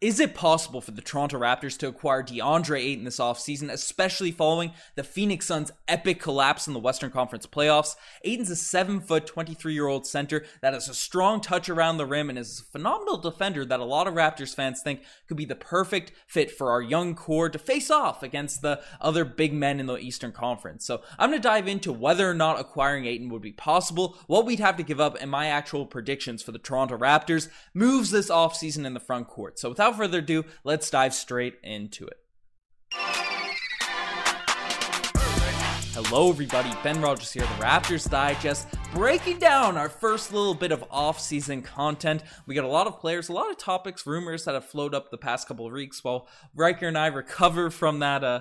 Is it possible for the Toronto Raptors to acquire DeAndre Ayton this offseason, especially following the Phoenix Suns' epic collapse in the Western Conference playoffs? Ayton's a 7 foot, 23 year old center that has a strong touch around the rim and is a phenomenal defender that a lot of Raptors fans think could be the perfect fit for our young core to face off against the other big men in the Eastern Conference. So I'm going to dive into whether or not acquiring Ayton would be possible, what we'd have to give up, and my actual predictions for the Toronto Raptors moves this offseason in the front court. So without without further ado, let's dive straight into it. Hello, everybody. Ben Rogers here, the Raptors Digest, breaking down our first little bit of off-season content. We got a lot of players, a lot of topics, rumors that have flowed up the past couple of weeks while Riker and I recover from that uh,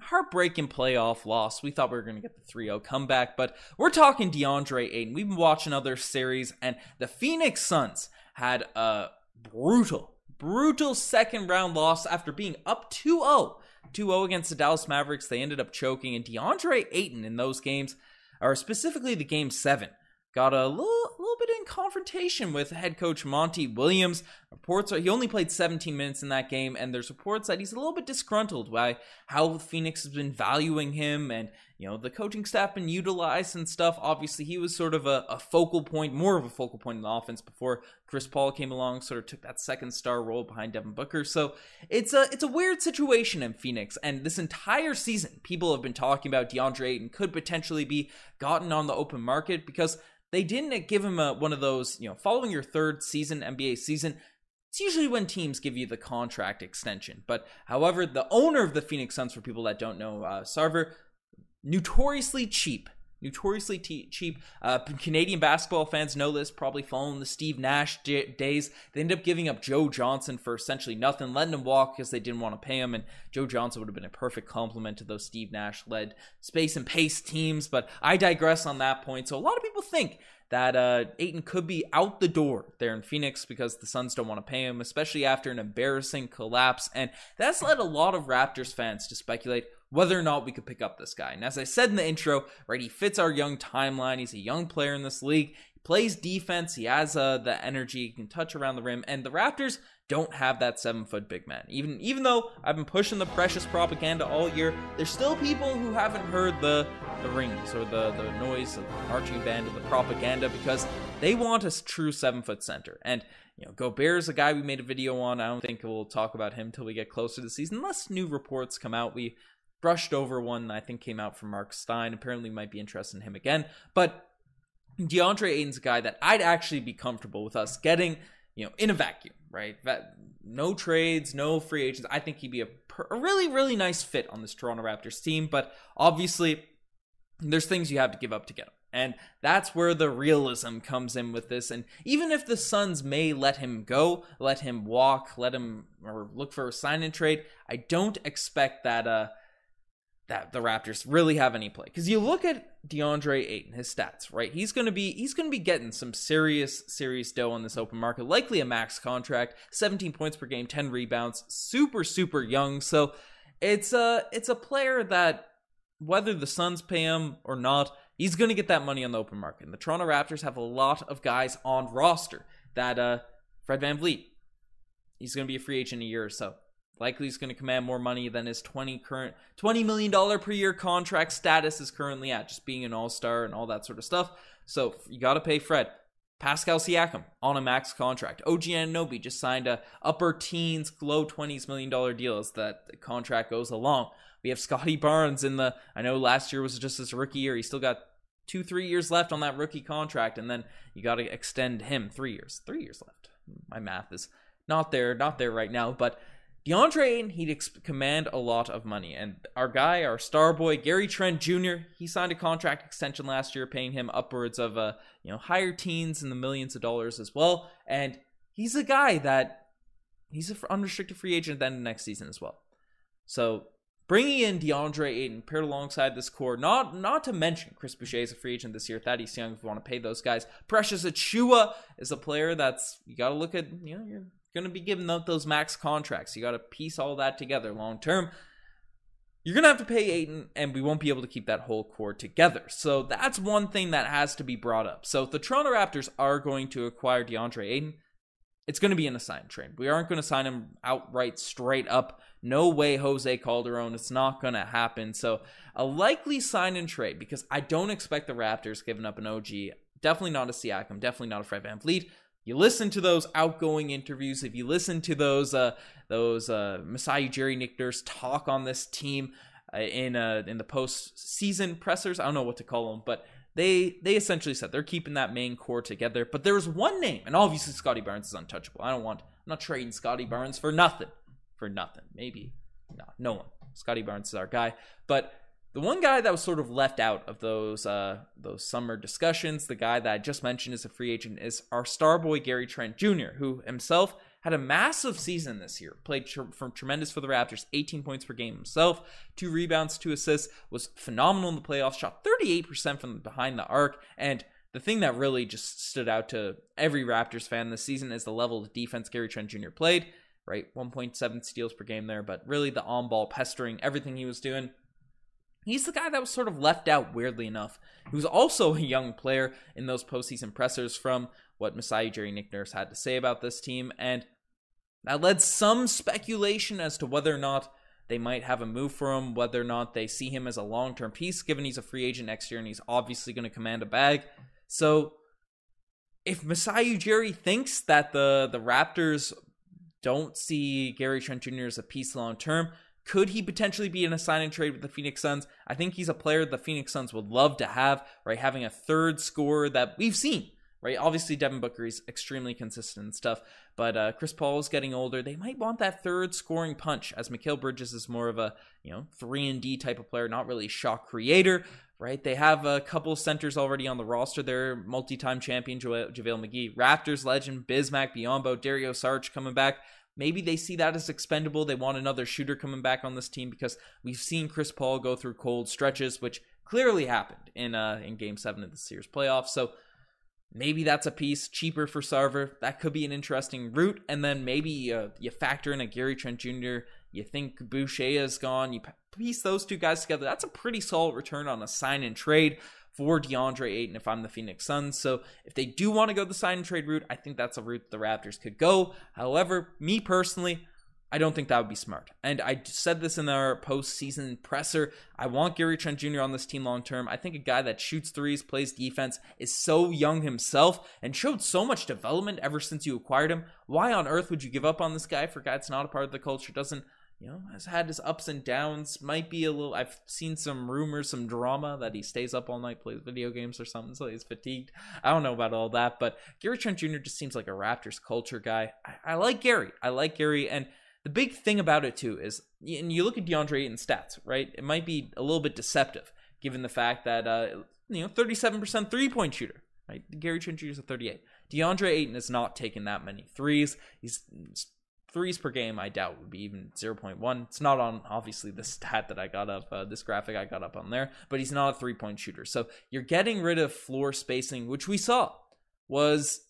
heartbreaking playoff loss. We thought we were going to get the 3-0 comeback, but we're talking DeAndre Ayton. We've been watching other series, and the Phoenix Suns had a brutal brutal second round loss after being up 2 0. 2 0 against the Dallas Mavericks. They ended up choking, and DeAndre Ayton in those games, or specifically the game seven, got a little, little bit in confrontation with head coach Monty Williams. Reports are he only played 17 minutes in that game, and there's reports that he's a little bit disgruntled by how Phoenix has been valuing him and you know the coaching staff been utilized and stuff. Obviously, he was sort of a, a focal point, more of a focal point in the offense before Chris Paul came along, sort of took that second star role behind Devin Booker. So it's a it's a weird situation in Phoenix, and this entire season, people have been talking about DeAndre Ayton could potentially be gotten on the open market because they didn't give him a, one of those, you know, following your third season, NBA season, it's usually when teams give you the contract extension. But however, the owner of the Phoenix Suns, for people that don't know, uh, Sarver, notoriously cheap notoriously t- cheap. Uh, Canadian basketball fans know this, probably following the Steve Nash days. They ended up giving up Joe Johnson for essentially nothing, letting him walk because they didn't want to pay him. And Joe Johnson would have been a perfect complement to those Steve Nash led space and pace teams. But I digress on that point. So a lot of people think that uh, Ayton could be out the door there in Phoenix because the Suns don't want to pay him, especially after an embarrassing collapse. And that's led a lot of Raptors fans to speculate whether or not we could pick up this guy. And as I said in the intro, right, he fits our young timeline. He's a young player in this league. He plays defense. He has uh, the energy. He can touch around the rim. And the Raptors don't have that seven foot big man. Even even though I've been pushing the precious propaganda all year, there's still people who haven't heard the the rings or the the noise of the marching band of the propaganda because they want a true seven foot center. And you know, Gobert is a guy we made a video on. I don't think we'll talk about him until we get closer to the season, unless new reports come out. We brushed over one I think came out from Marc Stein. Apparently, might be interested in him again. But DeAndre Ayton's a guy that I'd actually be comfortable with us getting, you know, in a vacuum, right? That no trades, no free agents. I think he'd be a, a really, really nice fit on this Toronto Raptors team. But obviously, there's things you have to give up to get him. And that's where the realism comes in with this. And even if the Suns may let him go, let him walk, let him or look for a sign and trade, I don't expect that uh that the Raptors really have any play. Because you look at DeAndre Ayton, his stats, right? He's gonna be he's gonna be getting some serious, serious dough on this open market, likely a max contract, 17 points per game, 10 rebounds, super, super young. So it's a it's a player that whether the Suns pay him or not, he's gonna get that money on the open market. And the Toronto Raptors have a lot of guys on roster that uh Fred VanVleet, he's gonna be a free agent in a year or so. Likely he's going to command more money than his 20 current 20 million dollar per year contract status is currently at, just being an all-star and all that sort of stuff. So you got to pay Fred. Pascal Siakam on a max contract. OG Anunoby just signed a upper teens, low 20s million dollar deal as that contract goes along. We have Scottie Barnes in the I know last year was just his rookie year. He still got two, three years left on that rookie contract, and then you got to extend him three years. Three years left. My math is not there, not there right now, but DeAndre Ayton, he'd ex- command a lot of money. And our guy, our star boy, Gary Trent Jr., he signed a contract extension last year, paying him upwards of, uh, you know, higher teens in the millions of dollars as well. And he's a guy that he's an unrestricted free agent at the end of next season as well. So bringing in DeAndre Ayton paired alongside this core, not not to mention Chris Boucher is a free agent this year. Thaddeus Young, if you want to pay those guys. Precious Achiuwa is a player that's you got to look at. You know, you're going to be giving out those max contracts. You got to piece all that together long term. You're going to have to pay Ayton, and we won't be able to keep that whole core together. So that's one thing that has to be brought up. So if the Toronto Raptors are going to acquire DeAndre Ayton, it's going to be in a sign trade. We aren't going to sign him outright straight up. No way, Jose Calderon. It's not going to happen. So, a likely sign and trade because I don't expect the Raptors giving up an OG. Definitely not a Siakam. Definitely not a Fred VanVleet. You listen to those outgoing interviews. If you listen to those uh, those uh, Masai Ujiri Nick talk on this team uh, in uh, in the postseason pressers, I don't know what to call them, but they they essentially said they're keeping that main core together. But there was one name, and obviously Scottie Barnes is untouchable. I don't want I'm not trading Scottie Barnes for nothing. For nothing. Maybe. No, no one. Scottie Barnes is our guy. But the one guy that was sort of left out of those uh, those summer discussions, the guy that I just mentioned is a free agent, is our star boy Gary Trent Jr., who himself had a massive season this year. Played tr- from tremendous for the Raptors, 18 points per game himself, two rebounds, two assists, was phenomenal in the playoffs, shot 38% from behind the arc, and the thing that really just stood out to every Raptors fan this season is the level of defense Gary Trent Jr. played, right? 1.7 steals per game there, but really the on ball pestering, everything he was doing. He's the guy that was sort of left out, weirdly enough. He was also a young player in those postseason pressers from what Masai Ujiri Nick Nurse had to say about this team, and that led some speculation as to whether or not they might have a move for him, whether or not they see him as a long term piece, given he's a free agent next year and he's obviously going to command a bag. So if Masai Ujiri thinks that the, the Raptors don't see Gary Trent Jr. as a piece long term, could he potentially be in a sign and trade with the Phoenix Suns? I think he's a player the Phoenix Suns would love to have, right? Having a third scorer that we've seen right? Obviously, Devin Booker is extremely consistent and stuff, but uh, Chris Paul is getting older. They might want that third scoring punch, as Mikal Bridges is more of a you know three and D type of player, not really shot creator. Right, they have a couple centers already on the roster. They're multi-time champion JaVale McGee, Raptors legend Bismack Biyombo, Dario Saric coming back. Maybe they see that as expendable. They want another shooter coming back on this team because we've seen Chris Paul go through cold stretches, which clearly happened in uh in Game Seven of the Series playoffs. So Maybe that's a piece cheaper for Sarver. That could be an interesting route. And then maybe uh, you factor in a Gary Trent Jr. You think Boucher is gone. You piece those two guys together. That's a pretty solid return on a sign and trade for DeAndre Ayton if I'm the Phoenix Suns. So if they do want to go the sign and trade route, I think that's a route the Raptors could go. However, me personally, I don't think that would be smart. And I said this in our postseason presser. I want Gary Trent Jr. on this team long term. I think a guy that shoots threes, plays defense, is so young himself, and showed so much development ever since you acquired him. Why on earth would you give up on this guy for a guy that's not a part of the culture, doesn't you know, has had his ups and downs. Might be a little. I've seen some rumors, some drama that he stays up all night, plays video games or something, so he's fatigued. I don't know about all that, but Gary Trent Jr. just seems like a Raptors culture guy. I, I like Gary. I like Gary, and the big thing about it too is, and you look at DeAndre Ayton's stats, right? It might be a little bit deceptive given the fact that uh, you know 37% three point shooter, right? Gary Trent Jr. is a 38. DeAndre Ayton has not taken that many threes. He's threes per game. I doubt would be even 0.1. It's not on obviously the stat that I got up, uh, this graphic I got up on there, but he's not a three point shooter. So you're getting rid of floor spacing, which we saw was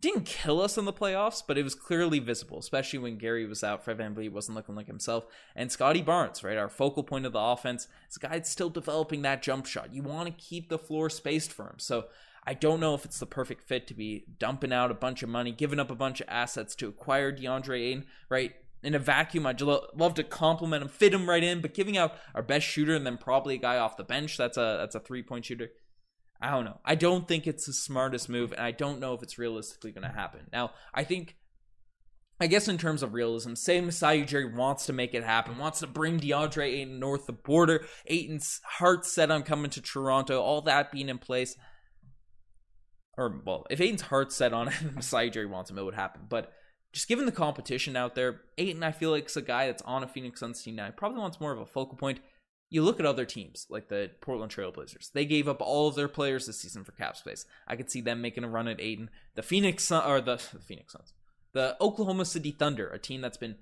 didn't kill us in the playoffs, but it was clearly visible, especially when Gary was out. Fred VanVleet wasn't looking like himself. And Scottie Barnes, right, our focal point of the offense, this guy's still developing that jump shot. You want to keep the floor spaced for him. So I don't know if it's the perfect fit to be dumping out a bunch of money, giving up a bunch of assets to acquire DeAndre Ayton, right? In a vacuum, I'd love to compliment him, fit him right in, but giving out our best shooter and then probably a guy off the bench that's a that's a three point shooter I don't know. I don't think it's the smartest move, and I don't know if it's realistically going to happen. Now, I think, I guess in terms of realism, say Masai Ujiri wants to make it happen, wants to bring DeAndre Ayton north the border, Ayton's heart set on coming to Toronto, all that being in place. Or, well, if Ayton's heart set on it, Masai Ujiri wants him, it would happen. But just given the competition out there, Ayton, I feel like, is a guy that's on a Phoenix Suns team now. He probably wants more of a focal point you look at other teams like the Portland Trailblazers. They gave up all of their players this season for cap space. I could see them making a run at Ayton. The Phoenix Sun, or the, the Phoenix Suns, the Oklahoma City Thunder, a team that's been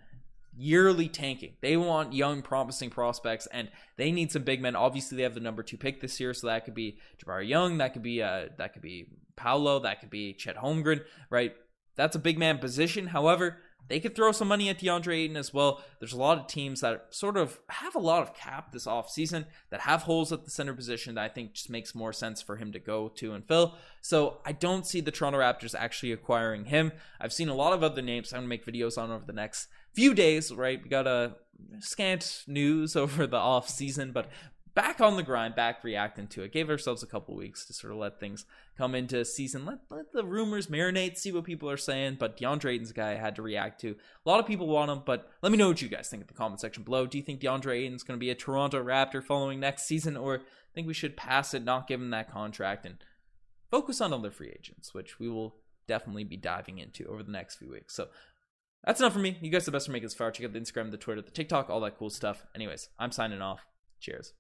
yearly tanking. They want young, promising prospects, and they need some big men. Obviously, they have the number two pick this year, so that could be Jabari Young, that could be uh, that could be Paolo, that could be Chet Holmgren, right? That's a big man position. However, they could throw some money at DeAndre Ayton as well. There's a lot of teams that sort of have a lot of cap this offseason that have holes at the center position that I think just makes more sense for him to go to and fill. So I don't see the Toronto Raptors actually acquiring him. I've seen a lot of other names I'm going to make videos on over the next few days, right? We got a scant news over the off season, but back on the grind, back reacting to it. Gave ourselves a couple weeks to sort of let things come into season. Let, let the rumors marinate, see what people are saying. But DeAndre Ayton's guy I had to react to. A lot of people want him, but let me know what you guys think in the comment section below. Do you think DeAndre Ayton's going to be a Toronto Raptor following next season, or think we should pass it, not give him that contract, and focus on other free agents, which we will definitely be diving into over the next few weeks. So that's enough for me. You guys are the best for making this far. Check out the Instagram, the Twitter, the TikTok, all that cool stuff. Anyways, I'm signing off. Cheers.